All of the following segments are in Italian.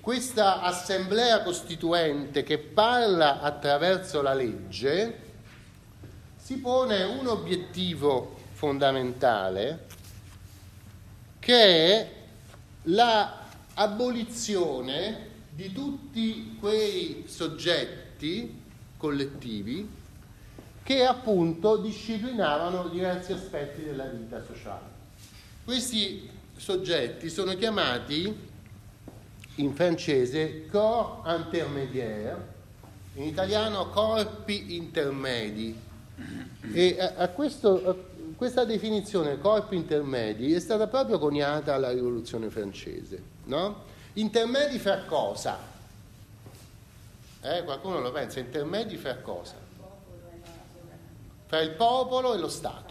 questa assemblea costituente che parla attraverso la legge si pone un obiettivo fondamentale che è l'abolizione di tutti quei soggetti collettivi che appunto disciplinavano diversi aspetti della vita sociale. Questi soggetti sono chiamati in francese corps intermédiaire, in italiano corpi intermedi. E a, a, questo, a questa definizione corpi intermedi è stata proprio coniata alla rivoluzione francese. No? Intermedi fra cosa? Eh, qualcuno lo pensa, intermedi fra cosa? Fra il popolo e lo Stato.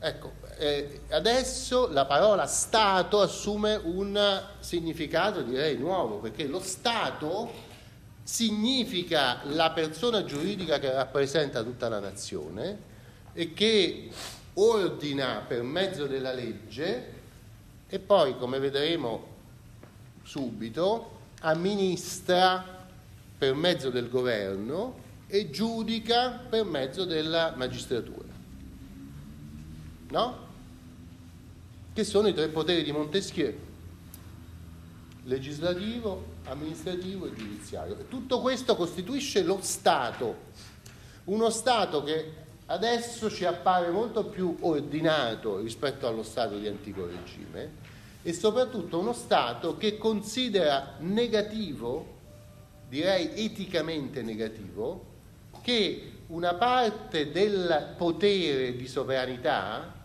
Ecco, eh, adesso la parola Stato assume un significato direi nuovo, perché lo Stato significa la persona giuridica che rappresenta tutta la nazione e che ordina per mezzo della legge e poi, come vedremo subito, amministra per mezzo del governo e giudica per mezzo della magistratura no? Che sono i tre poteri di Montesquieu, legislativo, amministrativo e giudiziario. Tutto questo costituisce lo Stato, uno Stato che adesso ci appare molto più ordinato rispetto allo Stato di antico regime e soprattutto uno Stato che considera negativo, direi eticamente negativo, che una parte del potere di sovranità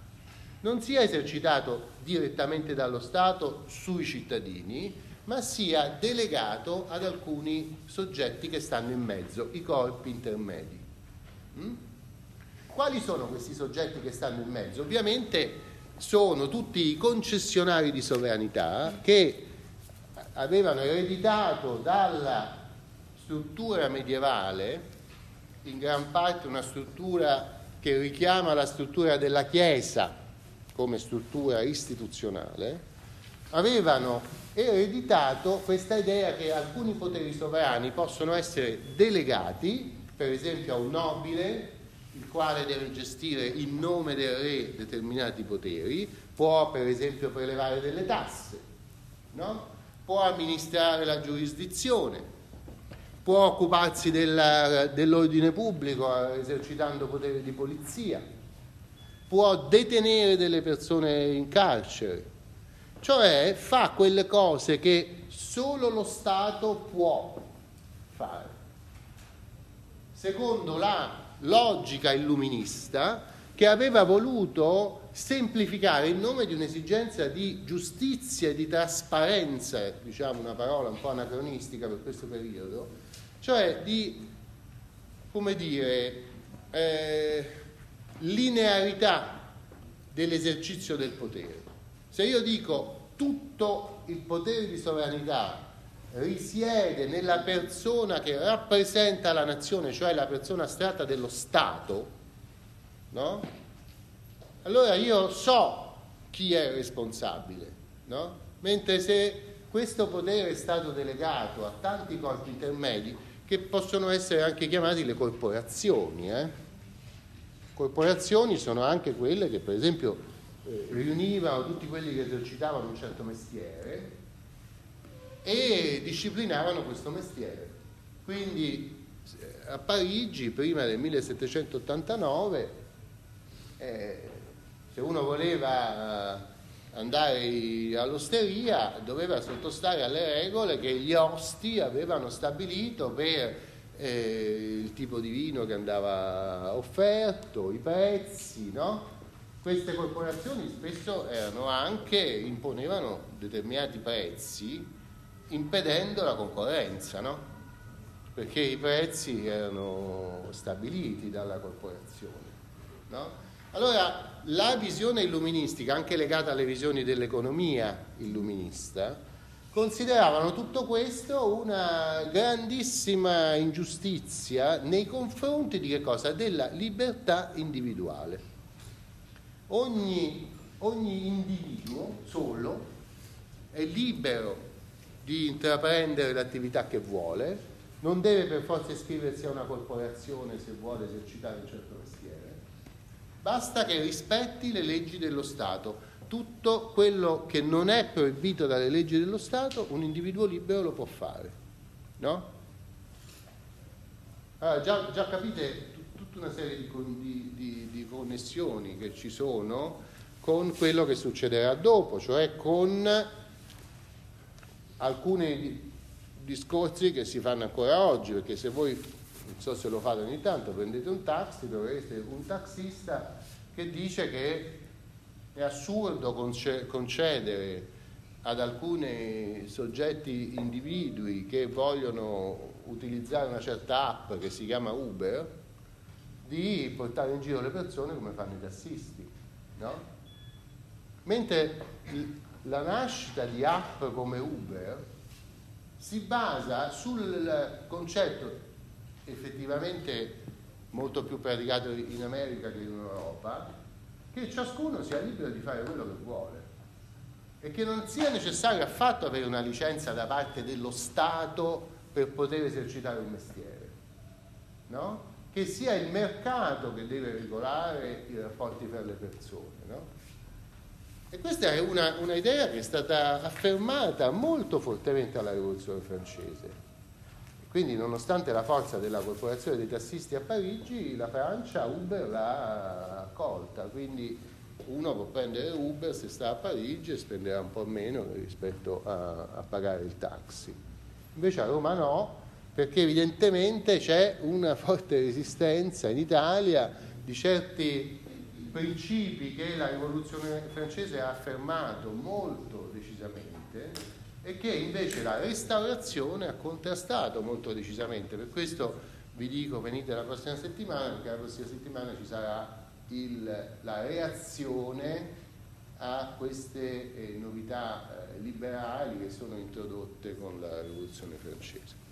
non sia esercitato direttamente dallo Stato sui cittadini, ma sia delegato ad alcuni soggetti che stanno in mezzo, i corpi intermedi. Mm? Quali sono questi soggetti che stanno in mezzo? Ovviamente sono tutti i concessionari di sovranità che avevano ereditato dalla struttura medievale, in gran parte una struttura che richiama la struttura della Chiesa, come struttura istituzionale, avevano ereditato questa idea che alcuni poteri sovrani possono essere delegati, per esempio a un nobile, il quale deve gestire in nome del re determinati poteri, può per esempio prelevare delle tasse, no? può amministrare la giurisdizione, può occuparsi della, dell'ordine pubblico esercitando poteri di polizia, può detenere delle persone in carcere, cioè fa quelle cose che solo lo Stato può fare. Secondo la logica illuminista che aveva voluto semplificare in nome di un'esigenza di giustizia e di trasparenza, diciamo una parola un po' anacronistica per questo periodo, cioè di, come dire, eh, linearità dell'esercizio del potere. Se io dico tutto il potere di sovranità risiede nella persona che rappresenta la nazione, cioè la persona astratta dello Stato, no? Allora io so chi è responsabile, no? Mentre se questo potere è stato delegato a tanti corpi intermedi, che possono essere anche chiamati le corporazioni, eh? Corporazioni sono anche quelle che per esempio eh, riunivano tutti quelli che esercitavano un certo mestiere e disciplinavano questo mestiere. Quindi eh, a Parigi, prima del 1789, eh, se uno voleva andare all'osteria doveva sottostare alle regole che gli osti avevano stabilito per eh, il tipo di vino che andava offerto, i prezzi, no? Queste corporazioni spesso erano anche, imponevano determinati prezzi impedendo la concorrenza, no? Perché i prezzi erano stabiliti dalla corporazione, no? Allora, la visione illuministica, anche legata alle visioni dell'economia illuminista, consideravano tutto questo una grandissima ingiustizia nei confronti di che cosa? Della libertà individuale. Ogni, ogni individuo solo è libero di intraprendere l'attività che vuole, non deve per forza iscriversi a una corporazione se vuole esercitare un certo mestiere, basta che rispetti le leggi dello Stato. Tutto quello che non è proibito dalle leggi dello Stato, un individuo libero lo può fare. No? Allora, già, già capite tutta una serie di, di, di, di connessioni che ci sono con quello che succederà dopo, cioè con alcuni discorsi che si fanno ancora oggi, perché se voi, non so se lo fate ogni tanto, prendete un taxi, troverete un taxista che dice che è assurdo concedere ad alcuni soggetti individui che vogliono utilizzare una certa app che si chiama Uber di portare in giro le persone come fanno i tassisti. No? Mentre la nascita di app come Uber si basa sul concetto effettivamente molto più praticato in America che in Europa, che ciascuno sia libero di fare quello che vuole e che non sia necessario affatto avere una licenza da parte dello Stato per poter esercitare un mestiere, no? che sia il mercato che deve regolare i rapporti fra le persone. No? E questa è una, una, idea che è stata affermata molto fortemente alla Rivoluzione francese. Quindi, nonostante la forza della corporazione dei tassisti a Parigi, la Francia Uber l'ha accolta. Quindi uno può prendere Uber se sta a Parigi e spenderà un po' meno rispetto a, a pagare il taxi. Invece a Roma no, perché evidentemente c'è una forte resistenza in Italia di certi principi che la rivoluzione francese ha affermato molto decisamente e che invece la restaurazione ha contrastato molto decisamente. Per questo vi dico venite la prossima settimana, perché la prossima settimana ci sarà il, la reazione a queste eh, novità eh, liberali che sono introdotte con la rivoluzione francese.